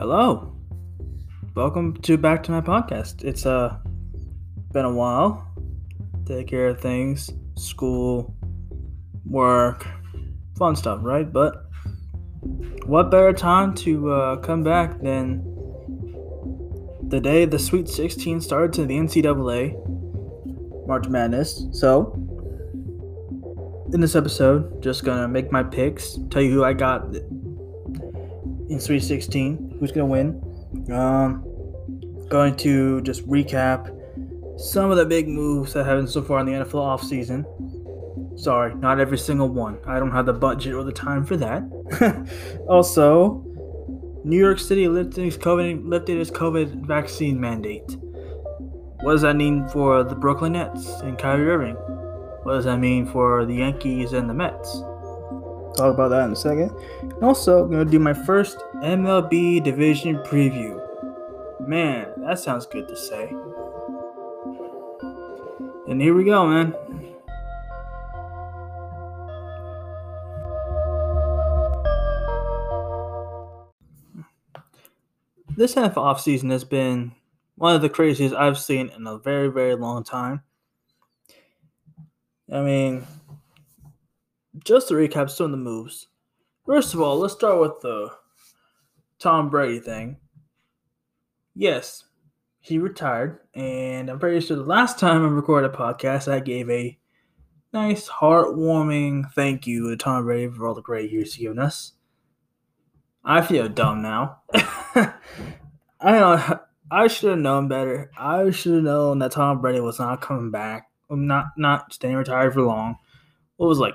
Hello. Welcome to back to my podcast. It's uh been a while. Take care of things, school, work, fun stuff, right? But what better time to uh, come back than the day the Sweet 16 started to the NCAA March Madness. So, in this episode, just gonna make my picks, tell you who I got in Sweet 16, who's gonna win. Um, going to just recap some of the big moves that happened so far in the NFL offseason. Sorry, not every single one. I don't have the budget or the time for that. also, New York City lifted its COVID lifted its COVID vaccine mandate. What does that mean for the Brooklyn Nets and Kyrie Irving? What does that mean for the Yankees and the Mets? Talk about that in a second. And also, I'm gonna do my first MLB division preview. Man, that sounds good to say. And here we go, man. This half off season has been one of the craziest I've seen in a very, very long time. I mean, just to recap some of the moves. First of all, let's start with the Tom Brady thing. Yes, he retired, and I'm pretty sure the last time I recorded a podcast, I gave a nice, heartwarming thank you to Tom Brady for all the great years he's given us. I feel dumb now. I know I should have known better. I should have known that Tom Brady was not coming back. I'm Not not staying retired for long. What was it, like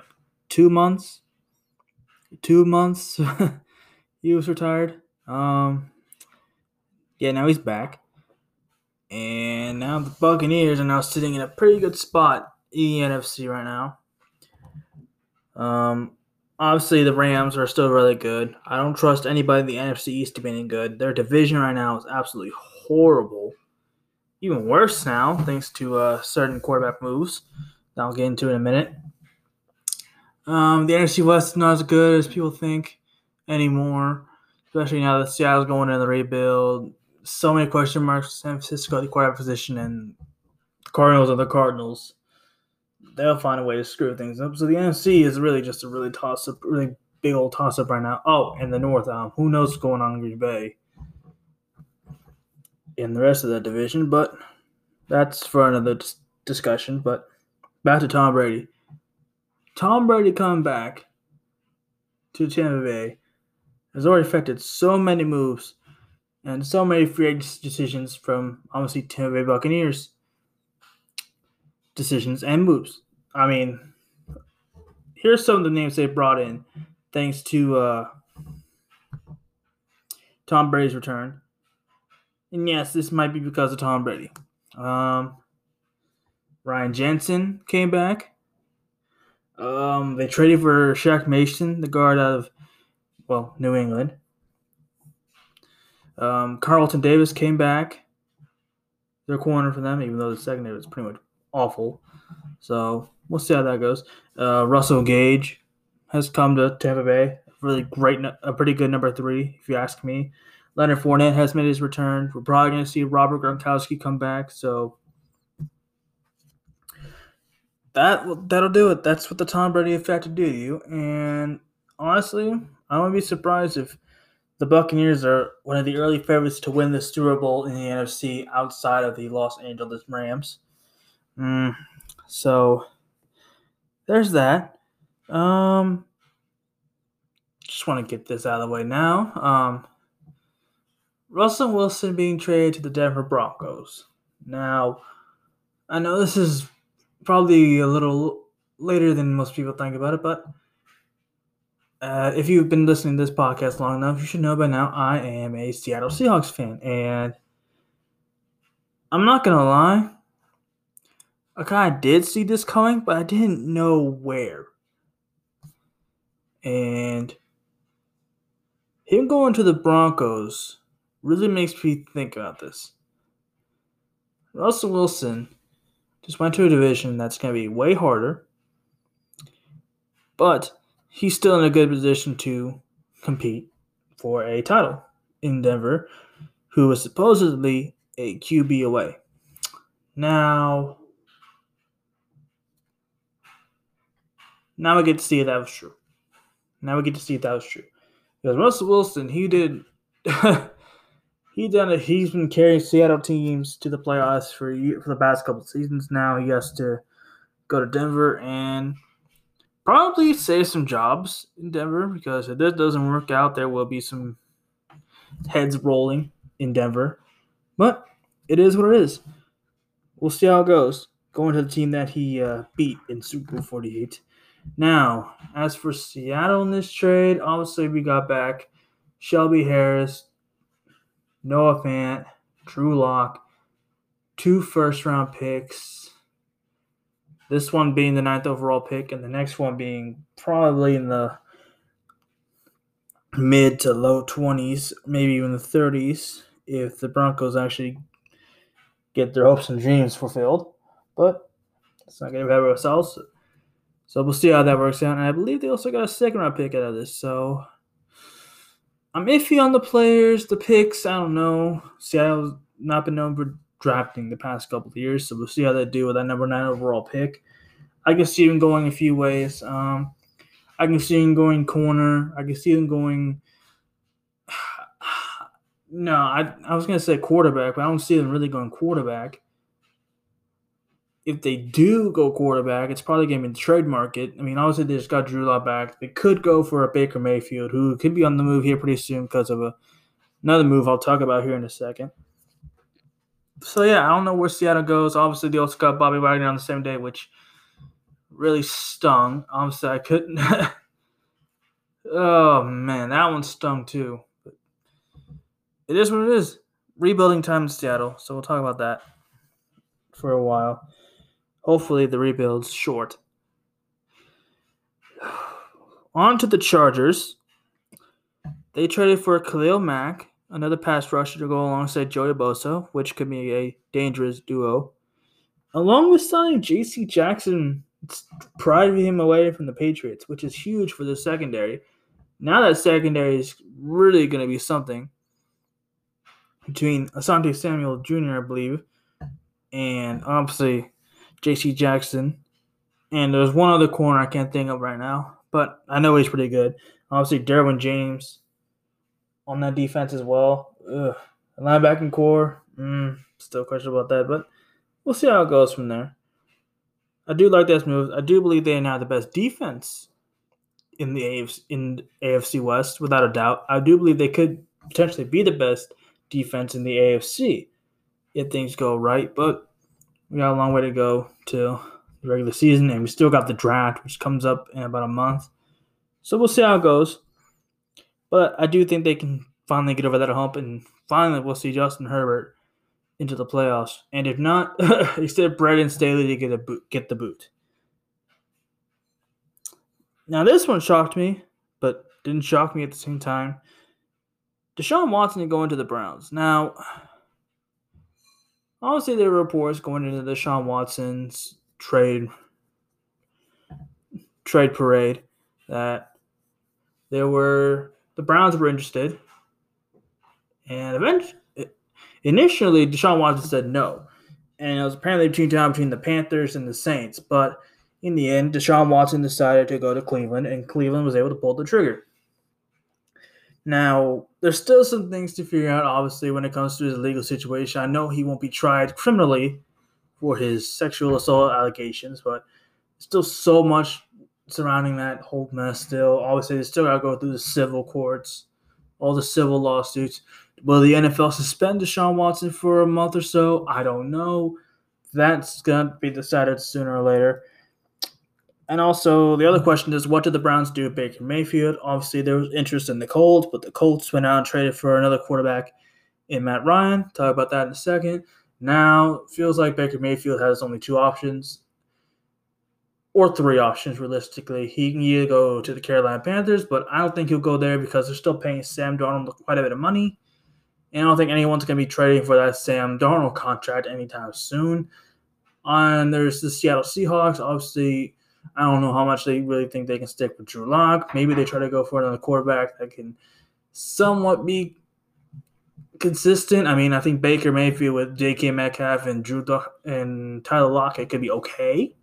two months? Two months he was retired. Um yeah, now he's back. And now the Buccaneers are now sitting in a pretty good spot in the NFC right now. Um, obviously the Rams are still really good. I don't trust anybody in the NFC East to be any good. Their division right now is absolutely horrible. Even worse now, thanks to uh, certain quarterback moves that I'll get into in a minute. Um, the NFC West is not as good as people think anymore, especially now that Seattle's going in the rebuild so many question marks. San Francisco, the quarterback position, and the Cardinals are the Cardinals. They'll find a way to screw things up. So the NFC is really just a really toss up, really big old toss up right now. Oh, and the North, um, who knows what's going on in Green Bay in the rest of that division, but that's for another dis- discussion. But back to Tom Brady. Tom Brady coming back to Tampa Bay has already affected so many moves and so many free agent decisions from obviously Tampa Bay Buccaneers decisions and moves. I mean, here's some of the names they brought in thanks to uh, Tom Brady's return. And yes, this might be because of Tom Brady. Um, Ryan Jensen came back. Um, they traded for Shaq Mason, the guard out of, well, New England. Um, Carlton Davis came back. Their corner for them, even though the secondary was pretty much awful. So we'll see how that goes. Uh, Russell Gage has come to Tampa Bay. Really great, a pretty good number three, if you ask me. Leonard Fournette has made his return. We're probably going to see Robert Gronkowski come back. So that that'll do it. That's what the Tom Brady effect to do to you. And honestly, I wouldn't be surprised if the Buccaneers are one of the early favorites to win the Super Bowl in the NFC outside of the Los Angeles Rams. Mm, so there's that. Um, just want to get this out of the way now. Um, Russell Wilson being traded to the Denver Broncos. Now, I know this is probably a little later than most people think about it, but uh, if you've been listening to this podcast long enough, you should know by now I am a Seattle Seahawks fan. And I'm not going to lie, I kind of did see this coming, but I didn't know where. And him going to the Broncos really makes me think about this. Russell Wilson just went to a division that's going to be way harder, but he's still in a good position to compete for a title in Denver, who was supposedly a QB away. Now, now we get to see if that was true. Now we get to see if that was true. Because Russell Wilson, he did, he done it. He's been carrying Seattle teams to the playoffs for for the past couple seasons. Now he has to go to Denver and probably save some jobs in Denver because if this doesn't work out, there will be some heads rolling in Denver. But it is what it is. We'll see how it goes. Going to the team that he uh, beat in Super Bowl 48. Now, as for Seattle in this trade, obviously we got back Shelby Harris, Noah Fant, Drew Lock, two first round picks. This one being the ninth overall pick, and the next one being probably in the mid to low 20s, maybe even the 30s, if the Broncos actually get their hopes and dreams fulfilled. But it's not going to be ourselves. So we'll see how that works out. And I believe they also got a second round pick out of this. So I'm iffy on the players, the picks. I don't know. Seattle's not been known for drafting the past couple of years. So we'll see how they do with that number nine overall pick. I can see him going a few ways. Um, I can see him going corner. I can see him going. No, I, I was going to say quarterback, but I don't see them really going quarterback. If they do go quarterback, it's probably going to be the trade market. I mean, obviously, they just got Drew Lock back. They could go for a Baker Mayfield, who could be on the move here pretty soon because of a, another move I'll talk about here in a second. So, yeah, I don't know where Seattle goes. Obviously, they also got Bobby Wagner on the same day, which really stung. Obviously, I couldn't. oh man, that one stung too. But it is what it is. Rebuilding time in Seattle, so we'll talk about that for a while. Hopefully, the rebuild's short. On to the Chargers. They traded for Khalil Mack, another pass rusher to go alongside Joey Bosa, which could be a dangerous duo. Along with signing J.C. Jackson driving him away from the Patriots, which is huge for the secondary. Now that secondary is really going to be something between Asante Samuel Jr., I believe, and obviously J.C. Jackson. And there's one other corner I can't think of right now, but I know he's pretty good. Obviously, Derwin James on that defense as well. Ugh. Linebacking core, mm, still question about that, but we'll see how it goes from there. I do like this move. I do believe they are now the best defense in the AFC, in AFC West, without a doubt. I do believe they could potentially be the best defense in the AFC if things go right. But we got a long way to go to the regular season, and we still got the draft, which comes up in about a month. So we'll see how it goes. But I do think they can finally get over that hump, and finally we'll see Justin Herbert into the playoffs. And if not, expect Brandon Staley to get a boot, get the boot. Now this one shocked me, but didn't shock me at the same time. Deshaun Watson to go into the Browns. Now, obviously there were reports going into the Deshaun Watson's trade trade parade that there were the Browns were interested, and eventually Initially, Deshaun Watson said no, and it was apparently between time between the Panthers and the Saints. But in the end, Deshaun Watson decided to go to Cleveland, and Cleveland was able to pull the trigger. Now, there's still some things to figure out, obviously, when it comes to his legal situation. I know he won't be tried criminally for his sexual assault allegations, but still so much surrounding that whole mess still. Obviously, they still got to go through the civil courts, all the civil lawsuits. Will the NFL suspend Deshaun Watson for a month or so? I don't know. That's to be decided sooner or later. And also, the other question is, what did the Browns do with Baker Mayfield? Obviously, there was interest in the Colts, but the Colts went out and traded for another quarterback in Matt Ryan. Talk about that in a second. Now, feels like Baker Mayfield has only two options, or three options realistically. He can either go to the Carolina Panthers, but I don't think he'll go there because they're still paying Sam Darnold quite a bit of money. And I don't think anyone's going to be trading for that Sam Darnold contract anytime soon. And there's the Seattle Seahawks. Obviously, I don't know how much they really think they can stick with Drew Lock. Maybe they try to go for another quarterback that can somewhat be consistent. I mean, I think Baker Mayfield with D.K. Metcalf and Drew Do- and Tyler Lockett could be okay.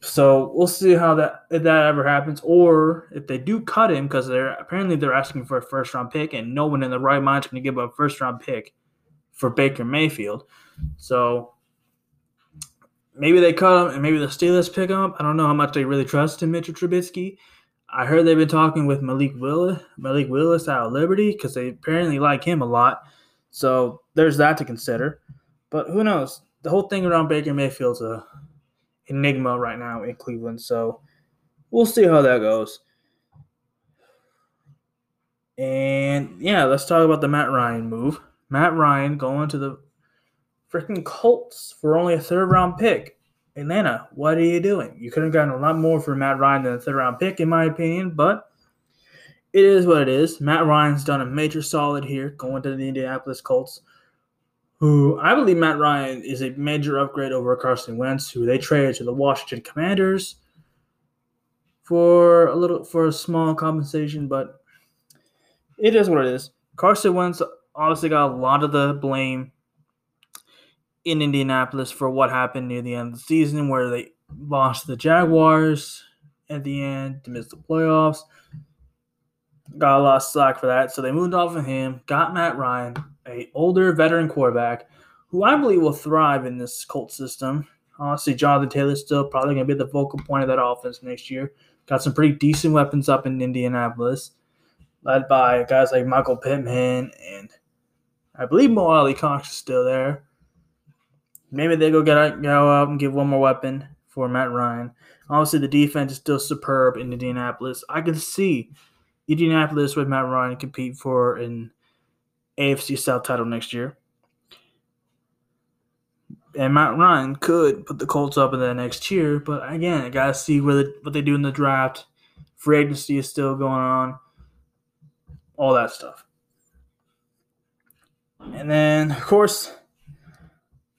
So we'll see how that if that ever happens, or if they do cut him because they're apparently they're asking for a first round pick, and no one in the right mind is going to give up a first round pick for Baker Mayfield. So maybe they cut him, and maybe the Steelers pick him up. I don't know how much they really trust in Mitchell Trubisky. I heard they've been talking with Malik Willis, Malik Willis out of Liberty because they apparently like him a lot. So there's that to consider. But who knows? The whole thing around Baker Mayfield's a enigma right now in Cleveland. So we'll see how that goes. And yeah, let's talk about the Matt Ryan move. Matt Ryan going to the freaking Colts for only a third round pick. Atlanta, what are you doing? You could have gotten a lot more for Matt Ryan than a third round pick, in my opinion, but it is what it is. Matt Ryan's done a major solid here going to the Indianapolis Colts who I believe Matt Ryan is a major upgrade over Carson Wentz, who they traded to the Washington Commanders for a little for a small compensation, but it is what it is. Carson Wentz obviously got a lot of the blame in Indianapolis for what happened near the end of the season, where they lost the Jaguars at the end to miss the playoffs. Got a lot of slack for that, so they moved off of him, got Matt Ryan, a older veteran quarterback who I believe will thrive in this Colt system. Honestly, Jonathan Taylor's still probably going to be the focal point of that offense next year. Got some pretty decent weapons up in Indianapolis, led by guys like Michael Pittman and I believe Mo Alie-Cox is still there. Maybe they go get go out and give one more weapon for Matt Ryan. Obviously, the defense is still superb in Indianapolis. I can see Indianapolis with Matt Ryan compete for an AFC South title next year. And Matt Ryan could put the Colts up in the next year, but again, I gotta see what they, what they do in the draft. Free agency is still going on, all that stuff. And then, of course,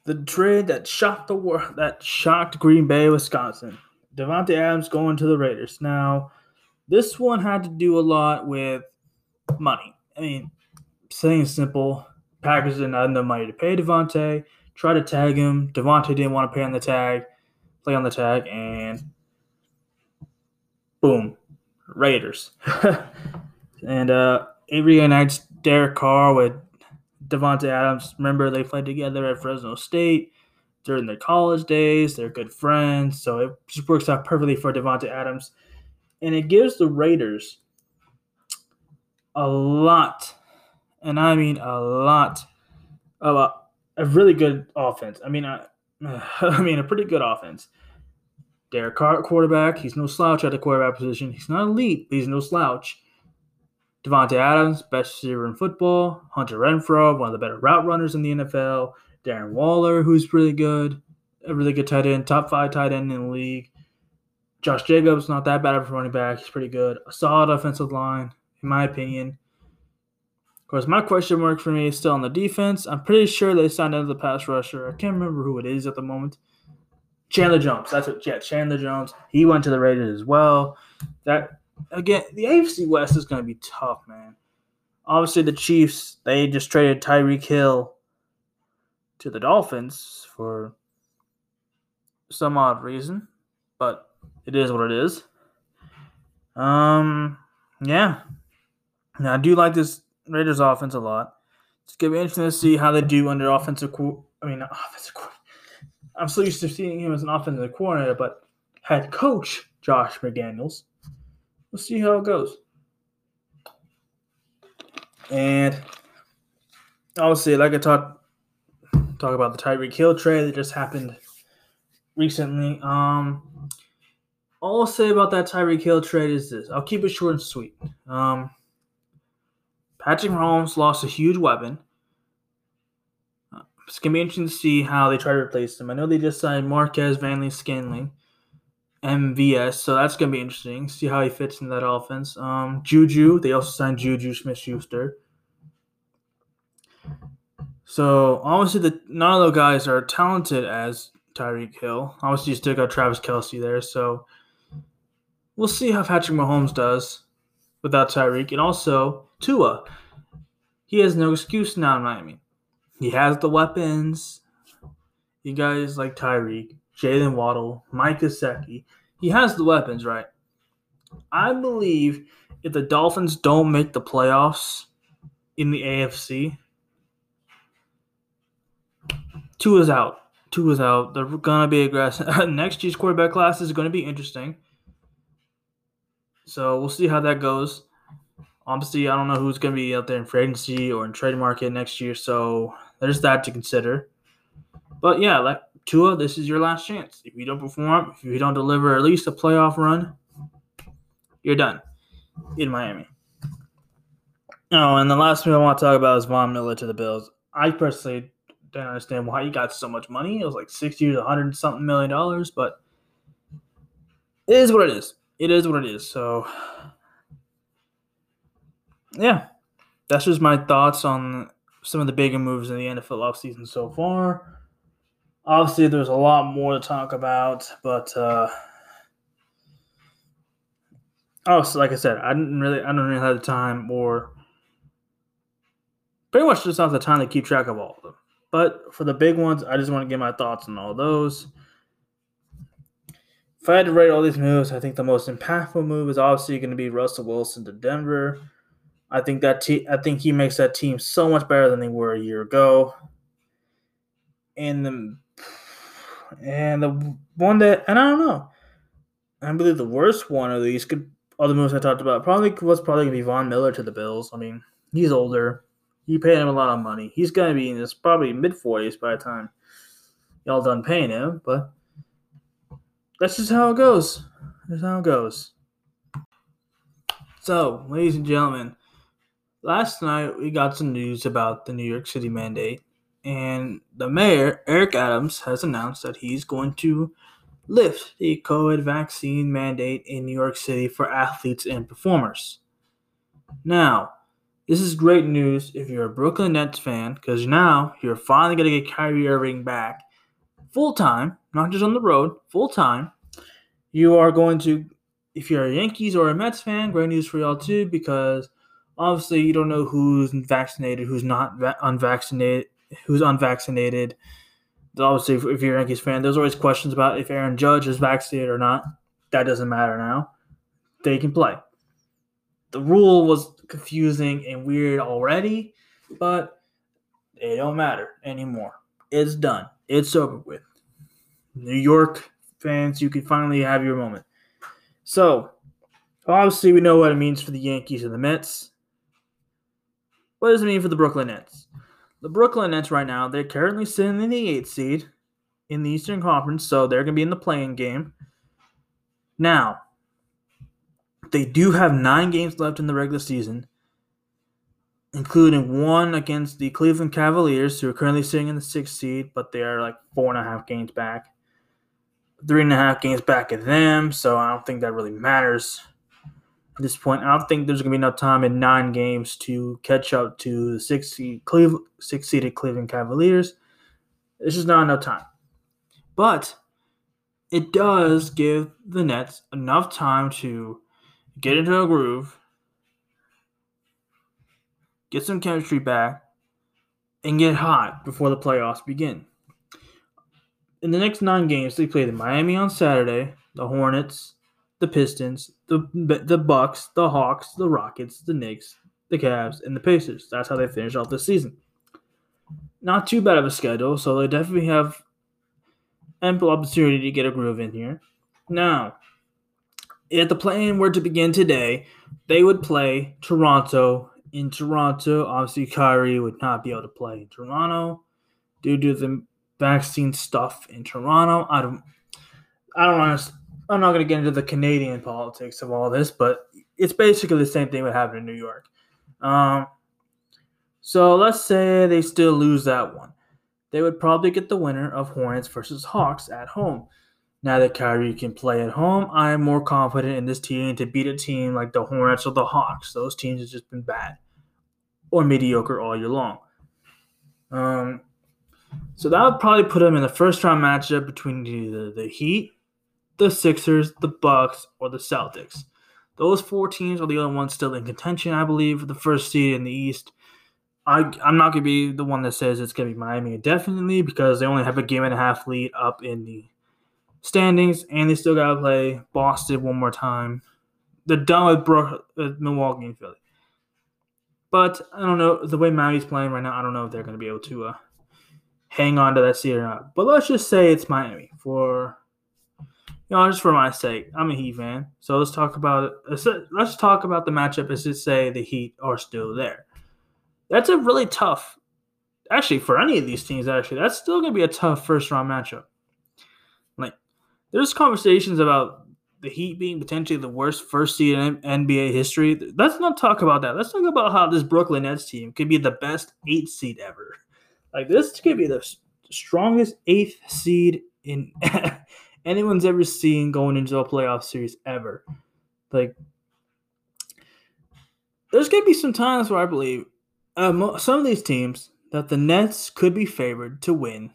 the trade that shocked the world, that shocked Green Bay, Wisconsin. Davante Adams going to the Raiders. Now, this one had to do a lot with money. I mean, saying simple. Packers didn't have enough money to pay Davante. Try to tag him. Davante didn't want to pay on the tag, play on the tag, and boom, Raiders. and uh, it reunites Derek Carr with Davante Adams. Remember, they played together at Fresno State during their college days. They're good friends, so it just works out perfectly for Davante Adams, and it gives the Raiders a lot and I mean a lot a, a really good offense. I mean, I, I mean a pretty good offense. Derek Carr, quarterback, he's no slouch at the quarterback position. He's not elite, but he's no slouch. Davante Adams, best receiver in football. Hunter Renfrow, one of the better route runners in the NFL. Darren Waller, who's really good, a really good tight end, top five tight end in the league. Josh Jacobs, not that bad of a running back. He's pretty good. A solid offensive line, in my opinion Of course, my question mark for me is still on the defense. I'm pretty sure they signed another pass rusher. I can't remember who it is at the moment. Chandler Jones. That's what. Yeah, Chandler Jones. He went to the Raiders as well. That again, the AFC West is going to be tough, man. Obviously, the Chiefs they just traded Tyreek Hill to the Dolphins for some odd reason, but it is what it is. Um, yeah. Now I do like this Raiders offense a lot. It's gonna be interesting to see how they do under offensive. Co- I mean, offensive. I'm so used to seeing him as an offensive coordinator, but head coach Josh McDaniels. We'll see how it goes. And obviously, like I talked talk about the Tyreek Hill trade that just happened recently. Um, all I'll say about that Tyreek Hill trade is this: I'll keep it short and sweet. Um, Patrick Mahomes lost a huge weapon. It's gonna be interesting to see how they try to replace him. I know they just signed Marquez Valdes-Scantling, MVS, so that's gonna be interesting. See how he fits in that offense. Um, Juju, they also signed Juju Smith-Schuster. So obviously, the none of those guys are talented as Tyreek Hill. Obviously, you still got Travis Kelce there, so we'll see how Patrick Mahomes does without Tyreek, and also Tua. he has no excuse now in Miami. He has the weapons. You guys like Tyreek, Jaylen Waddle, Mike Gesicki. He has the weapons, right? I believe if the Dolphins don't make the playoffs in the AFC, Tua is out. Tua is out. They're gonna be aggressive. Next year's quarterback class is gonna be interesting. So we'll see how that goes. Obviously, I don't know who's going to be out there in free agency or in trade market next year, so there's that to consider. But yeah, like Tua, this is your last chance. If you don't perform, if you don't deliver at least a playoff run, you're done in Miami. Oh, and the last thing I want to talk about is Von Miller to the Bills. I personally don't understand why he got so much money. It was like sixty to hundred something million dollars, but it is what it is. It is what it is. So yeah, that's just my thoughts on some of the bigger moves in the NFL offseason so far. Obviously, there's a lot more to talk about, but uh, oh, so like I said, I didn't really, I don't really have the time or pretty much just not the time to keep track of all of them. But for the big ones, I just want to get my thoughts on all those. If I had to rate all these moves, I think the most impactful move is obviously going to be Russell Wilson to Denver. I think that te- I think he makes that team so much better than they were a year ago. And the and the one that and I don't know. I believe the worst one of these could other moves I talked about probably was probably gonna be Von Miller to the Bills. I mean, he's older. You pay him a lot of money. He's gonna be in his probably mid forties by the time y'all done paying him, but that's just how it goes. That's how it goes. So, ladies and gentlemen, Last night, we got some news about the New York City mandate, and the mayor, Eric Adams, has announced that he's going to lift the COVID vaccine mandate in New York City for athletes and performers. Now, this is great news if you're a Brooklyn Nets fan, because now you're finally going to get Kyrie Irving back full time, not just on the road, full time. You are going to, if you're a Yankees or a Mets fan, great news for y'all too, because obviously you don't know who's vaccinated, who's not va- unvaccinated, who's unvaccinated. Obviously, if you're a Yankees fan, there's always questions about if Aaron Judge is vaccinated or not. That doesn't matter now. They can play. The rule was confusing and weird already, but it don't matter anymore. It's done. It's over with. New York fans, you can finally have your moment. So, obviously, we know what it means for the Yankees and the Mets. What does it mean for the Brooklyn Nets? The Brooklyn Nets right now, they're currently sitting in the eighth seed in the Eastern Conference, so they're going to be in the playing game. Now, they do have nine games left in the regular season, including one against the Cleveland Cavaliers, who are currently sitting in the sixth seed, but they are like four and a half games back. Three and a half games back of them, so I don't think that really matters at this point. I don't think there's going to be enough time in nine games to catch up to the six Cleveland, six seeded Cleveland Cavaliers. It's just not enough time. But it does give the Nets enough time to get into a groove, get some chemistry back, and get hot before the playoffs begin. In the next nine games, they play the Miami on Saturday, the Hornets, the Pistons, the the Bucks, the Hawks, the Rockets, the Knicks, the Cavs, and the Pacers. That's how they finish off the season. Not too bad of a schedule, so they definitely have ample opportunity to get a groove in here. Now, if the plan were to begin today, they would play Toronto in Toronto. Obviously, Kyrie would not be able to play in Toronto due to the vaccine stuff in Toronto. I don't, I don't understand I'm not going to get into the Canadian politics of all this, but it's basically the same thing that happened in New York. Um, so let's say they still lose that one. They would probably get the winner of Hornets versus Hawks at home. Now that Kyrie can play at home, I am more confident in this team to beat a team like the Hornets or the Hawks. Those teams have just been bad or mediocre all year long. Um, so that would probably put them in the first round matchup between the, the Heat the Sixers, the Bucks, or the Celtics. Those four teams are the only ones still in contention, I believe, for the first seed in the East. I I'm not gonna be the one that says it's gonna be Miami definitely because they only have a game and a half lead up in the standings and they still gotta play Boston one more time. They're done with Brook, uh, Milwaukee and Philly. But I don't know the way Miami's playing right now. I don't know if they're gonna be able to uh, hang on to that seed or not. But let's just say it's Miami for you know, just for my sake. I'm a Heat fan, so let's talk about let's talk about the matchup. As to say the Heat are still there. That's a really tough, actually, for any of these teams. Actually, that's still going to be a tough first round matchup. Like, there's conversations about the Heat being potentially the worst first seed in NBA history. Let's not talk about that. Let's talk about how this Brooklyn Nets team could be the best eight seed ever. Like, this could be the strongest eighth seed in anyone's ever seen going into a playoff series ever. Like, there's going to be some times where I believe uh, some of these teams that the Nets could be favored to win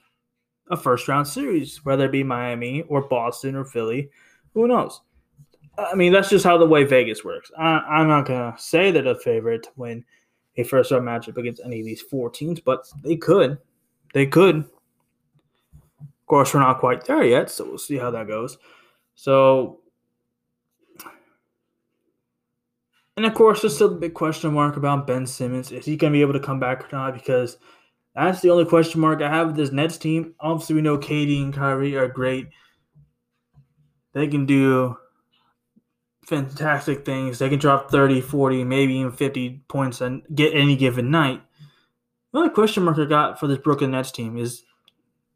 a first round series, whether it be Miami or Boston or Philly. Who knows? I mean, that's just how the way Vegas works. I, am not going to say they're the favorite to win a first round matchup against any of these four teams, but they could. They could course, we're not quite there yet, so we'll see how that goes. So, and of course, there's still a big question mark about Ben Simmons. Is he going to be able to come back or not? Because that's the only question mark I have with this Nets team. Obviously, we know KD and Kyrie are great. They can do fantastic things. They can drop 30, 40, maybe even 50 points and get any given night. The only question mark I got for this Brooklyn Nets team is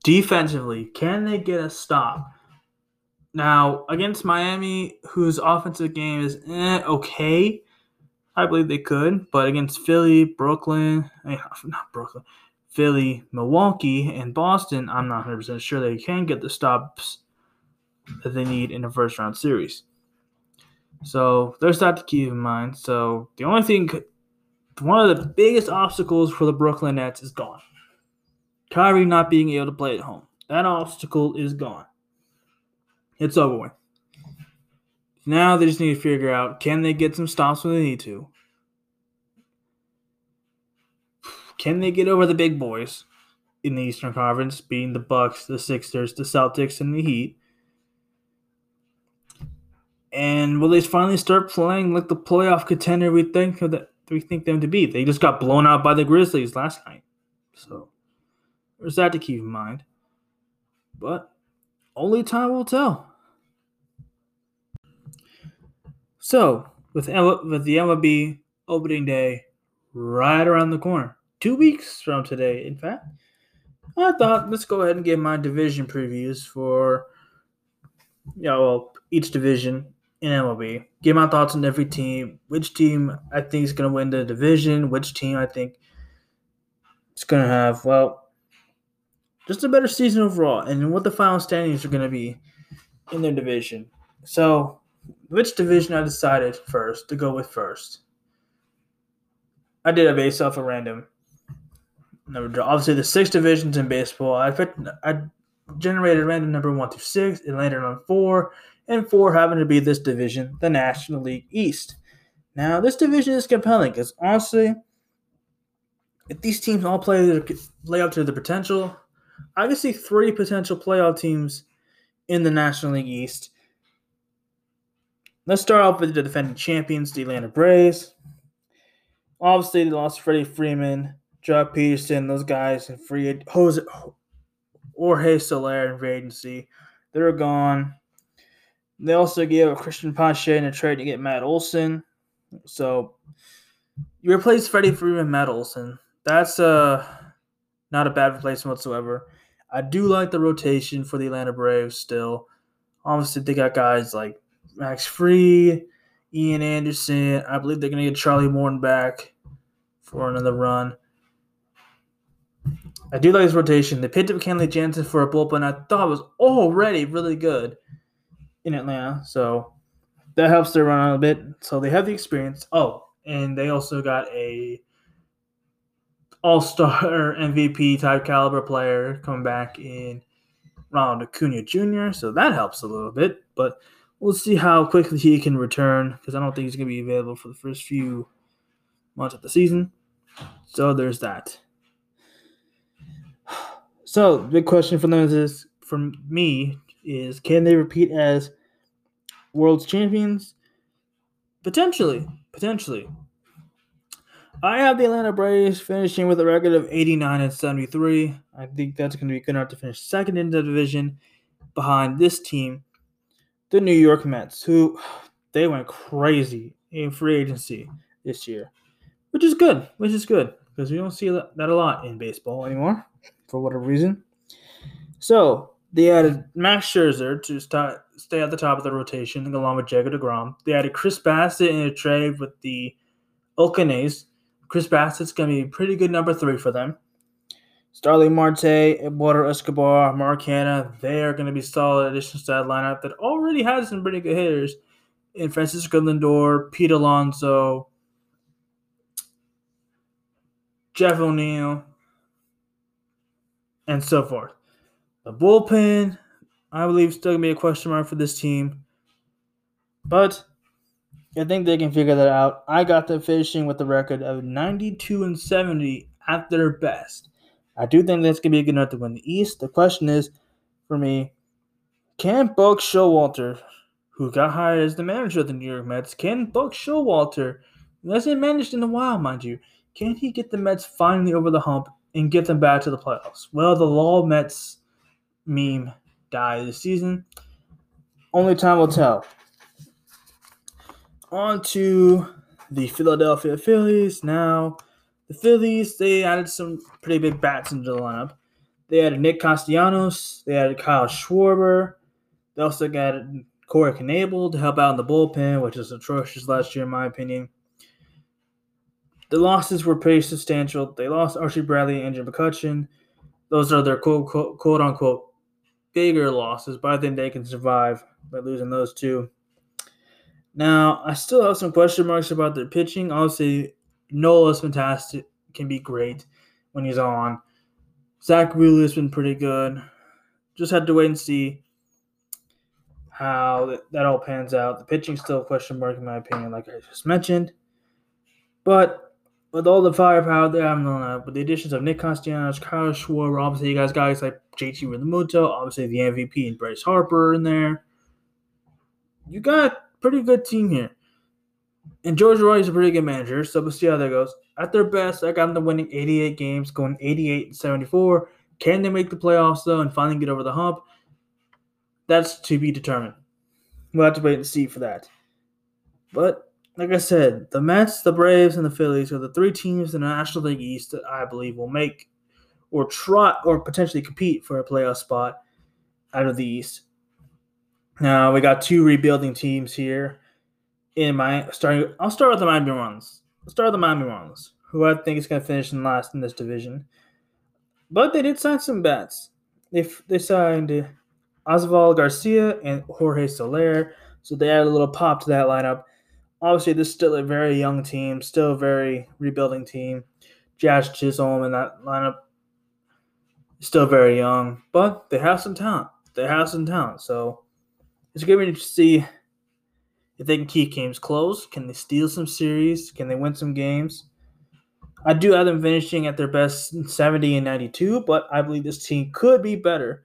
Defensively, can they get a stop? Now, against Miami, whose offensive game is eh, okay, I believe they could. But against Philly, Brooklyn, eh, not Brooklyn, Philly, Milwaukee, and Boston, I'm not 100% sure they can get the stops that they need in a first round series. So there's that to keep in mind. So the only thing, one of the biggest obstacles for the Brooklyn Nets is gone. Kyrie not being able to play at home. That obstacle is gone. It's over with. Now they just need to figure out can they get some stops when they need to? Can they get over the big boys in the Eastern Conference, being the Bucks, the Sixers, the Celtics, and the Heat? And will they finally start playing like the playoff contender we think that we think them to be? They just got blown out by the Grizzlies last night. So there's that to keep in mind. But only time will tell. So, with, with the MLB opening day right around the corner, two weeks from today, in fact, I thought let's go ahead and get my division previews for, you know, well, each division in MLB. Give my thoughts on every team, which team I think is going to win the division, which team I think is going to have, well, just a better season overall, and what the final standings are going to be in their division. So, which division I decided first to go with first? I did it based off a random number. Obviously, the six divisions in baseball, I I generated random number one through six. It landed on four, and four happened to be this division, the National League East. Now, this division is compelling because honestly, if these teams all play play up to their potential, I can see three potential playoff teams in the National League East. Let's start off with the defending champions, the Atlanta Braves. Obviously, they lost Freddie Freeman, Joc Pederson, those guys, and free Jose Jorge Soler in free. They're gone. They also gave a Cristian Pache in a trade to get Matt Olson. So you replace Freddie Freeman, Matt Olson. That's uh not a bad replacement whatsoever. I do like the rotation for the Atlanta Braves still. Obviously, they got guys like Max Fried, Ian Anderson. I believe they're going to get Charlie Morton back for another run. I do like this rotation. They picked up Kenley Jansen for a bullpen I thought was already really good in Atlanta. So that helps their run a bit. So they have the experience. Oh, and they also got a all star MVP type caliber player coming back in Ronald Acuna Jr., so that helps a little bit. But we'll see how quickly he can return because I don't think he's going to be available for the first few months of the season. So there's that. So the big question for them is, from me, is can they repeat as world's champions? Potentially, potentially. I have the Atlanta Braves finishing with a record of 89 and 73. I think that's going to be good enough to finish second in the division behind this team, the New York Mets, who they went crazy in free agency this year, which is good, which is good because we don't see that a lot in baseball anymore for whatever reason. So they added Max Scherzer to stay at the top of the rotation along with Jacob DeGrom. They added Chris Bassitt in a trade with the Oakland A's. Chris Bassitt's going to be a pretty good number three for them. Starling Marte, Eduardo Escobar, Mark Canha, they are going to be solid additions to that lineup that already has some pretty good hitters in Francisco Lindor, Pete Alonso, Jeff McNeil, and so forth. The bullpen, I believe, is still gonna be a question mark for this team, but I think they can figure that out. I got them finishing with a record of 92 and 70 at their best. I do think that's gonna be a good enough to win the East. The question is, for me, can Buck Showalter, who got hired as the manager of the New York Mets, can Buck Showalter, who hasn't managed in a while, mind you, can he get the Mets finally over the hump and get them back to the playoffs? Well, the Law Mets meme die this season. Only time will tell. On to the Philadelphia Phillies. Now, the Phillies, they added some pretty big bats into the lineup. They added Nick Castellanos. They added Kyle Schwarber. They also got Corey Knebel to help out in the bullpen, which was atrocious last year, in my opinion. The losses were pretty substantial. They lost Archie Bradley and Andrew McCutchen. Those are their quote, quote, quote unquote bigger losses, but I think they can survive by losing those two. Now, I still have some question marks about their pitching. Obviously, Nola's fantastic, can be great when he's on. Zack Wheeler has been pretty good. Just had to wait and see how that, all pans out. The pitching still a question mark in my opinion, like I just mentioned. But with all the firepower they have in with the additions of Nick Castellanos, Kyle Schwarber, obviously you guys guys like JT Realmuto, obviously the MVP and Bryce Harper in there. You got pretty good team here. And Joe Girardi is a pretty good manager, so we'll see how that goes. At their best, I got them winning 88 games, going 88 and 74. Can they make the playoffs though and finally get over the hump? That's to be determined. We'll have to wait and see for that. But like I said, the Mets, the Braves, and the Phillies are the three teams in the National League East that I believe will make or try or potentially compete for a playoff spot out of the East. Now we got two rebuilding teams here. In my starting, I'll start with the Miami Marlins. I'll start with the Miami Marlins, who I think is going to finish in last in this division. But they did sign some bats. They they signed Oswald Garcia and Jorge Soler, so they added a little pop to that lineup obviously this is still a very young team, still a very rebuilding team. Josh Chisholm in that lineup still very young, but they have some talent. They have some talent. So it's going to see if they can keep games close. Can they steal some series? Can they win some games? I do have them finishing at their best 70 and 92, but I believe this team could be better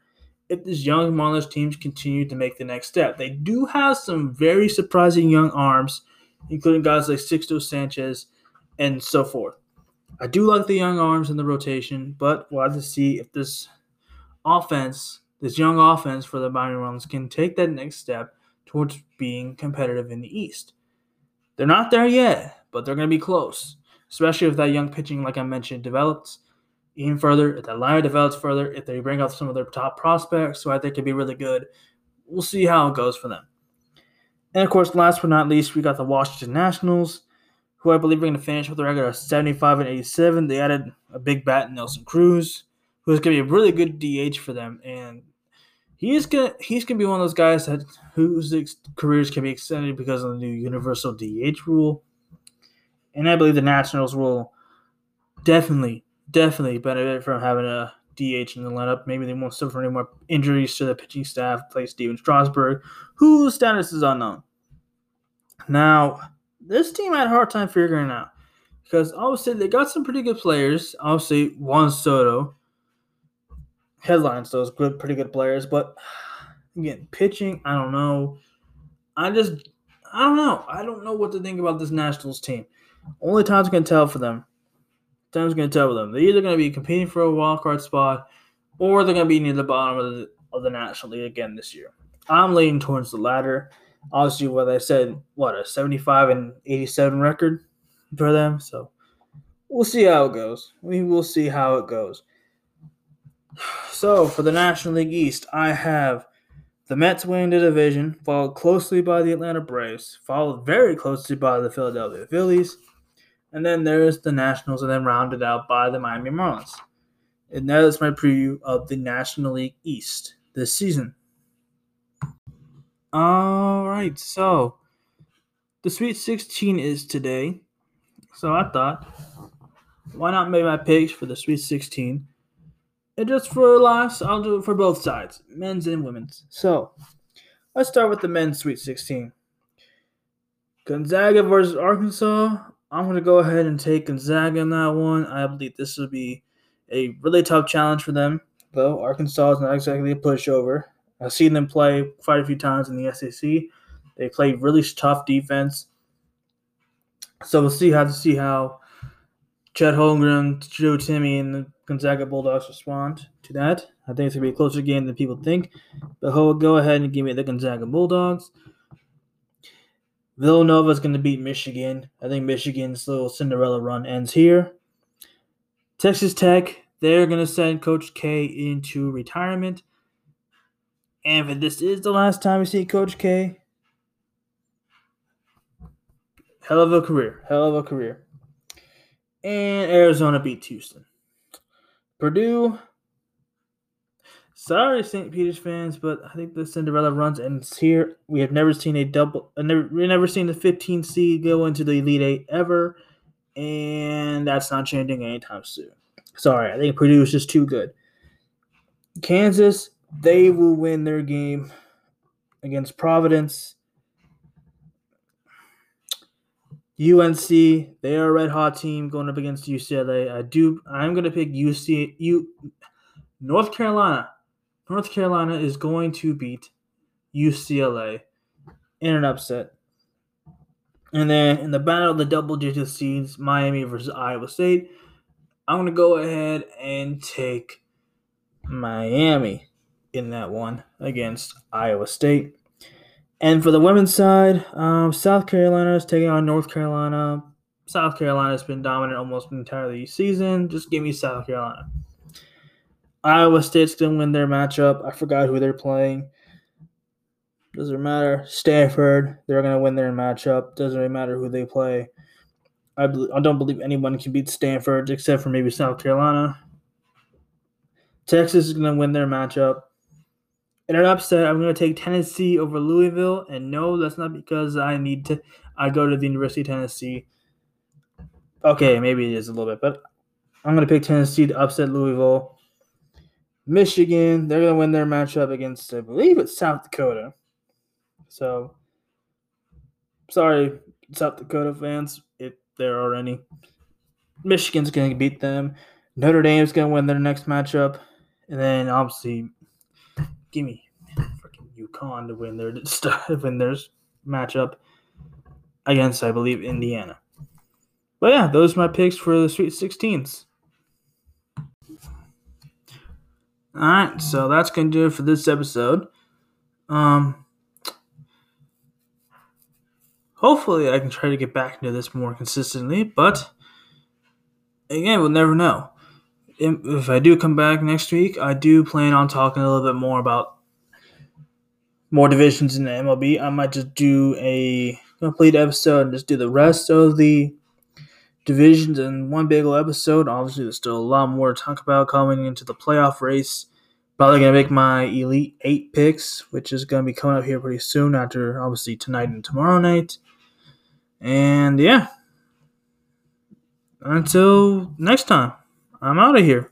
if this young Marlins teams continue to make the next step. They do have some very surprising young arms including guys like Sixto Sanchez and so forth. I do like the young arms in the rotation, but we'll have to see if this offense, this young offense for the Miami Marlins, can take that next step towards being competitive in the East. They're not there yet, but they're going to be close, especially if that young pitching, like I mentioned, develops even further. If that lineup develops further, if they bring up some of their top prospects, who I think could be really good, we'll see how it goes for them. And of course, last but not least, we got the Washington Nationals, who I believe are going to finish with a record of 75 and 87. They added a big bat, in Nelson Cruz, who is going to be a really good DH for them, and he's gonna he's gonna be one of those guys that whose careers can be extended because of the new universal DH rule. And I believe the Nationals will definitely, definitely benefit from having a DH in the lineup. Maybe they won't suffer any more injuries to the pitching staff. Play Stephen Strasburg, whose status is unknown. Now, this team had a hard time figuring out because obviously they got some pretty good players. Obviously, Juan Soto headlines those good, pretty good players, but again, pitching, I don't know. I just, I don't know. I don't know what to think about this Nationals team. Only time's gonna tell for them. Time's gonna tell for them. They're either gonna be competing for a wild card spot, or they're gonna be near the bottom of the of the National League again this year. I'm leaning towards the latter. Obviously, what I said, what a 75 and 87 record for them. So we'll see how it goes. We will see how it goes. So for the National League East, I have the Mets winning the division, followed closely by the Atlanta Braves, followed very closely by the Philadelphia Phillies, and then there's the Nationals, and then rounded out by the Miami Marlins. And that is my preview of the National League East this season. All right, so the Sweet 16 is today. So I thought, why not make my picks for the Sweet 16? And just for laughs, I'll do it for both sides, men's and women's. So let's start with the men's Sweet 16. Gonzaga versus Arkansas. I'm going to go ahead and take Gonzaga in that one. I believe this will be a really tough challenge for them, though. Arkansas is not exactly a pushover. I've seen them play quite a few times in the SEC. They play really tough defense. So we'll see how to see how Chet Holmgren, Drew Timme, and the Gonzaga Bulldogs respond to that. I think it's gonna be a closer game than people think. But go ahead and give me the Gonzaga Bulldogs. Villanova is going to beat Michigan. I think Michigan's little Cinderella run ends here. Texas Tech, they're going to send Coach K into retirement. And if this is the last time we see Coach K, hell of a career. Hell of a career. And Arizona beat Houston. Purdue. Sorry, St. Peter's fans, but I think the Cinderella runs ends here. We have never seen a double. Uh, never, we've never seen the 15 seed go into the Elite Eight ever, and that's not changing anytime soon. Sorry, I think Purdue is just too good. Kansas they will win their game against Providence. UNC, they are a red hot team going up against UCLA. I do. I'm going to pick UC. U. North Carolina. North Carolina is going to beat UCLA in an upset. And then in the battle of the double digit seeds, Miami versus Iowa State, I'm going to go ahead and take Miami in that one against Iowa State. And for the women's side, um, South Carolina is taking on North Carolina. South Carolina has been dominant almost entirely season. Just give me South Carolina. Iowa State's going to win their matchup. I forgot who they're playing. Doesn't matter. Stanford, they're going to win their matchup. Doesn't really matter who they play. I, I don't believe anyone can beat Stanford except for maybe South Carolina. Texas is going to win their matchup. In an upset, I'm going to take Tennessee over Louisville, and no, that's not because I need to. I go to the University of Tennessee. Okay, maybe it is a little bit, but I'm going to pick Tennessee to upset Louisville. Michigan, they're going to win their matchup against, I believe it's South Dakota. So, sorry, South Dakota fans, if there are any. Michigan's going to beat them. Notre Dame's going to win their next matchup. And then, obviously, give me freaking UConn to win their stuff win their matchup against, I believe, Indiana. But yeah, those are my picks for the Sweet 16s. All right, so that's gonna do it for this episode. Um, hopefully, I can try to get back into this more consistently, but again, we'll never know if I do come back next week, I do plan on talking a little bit more about more divisions in the MLB. I might just do a complete episode and just do the rest of the divisions in one big episode. Obviously, there's still a lot more to talk about coming into the playoff race. Probably gonna make my elite eight picks, which is gonna be coming up here pretty soon after obviously tonight and tomorrow night. And yeah, until next time. I'm out of here.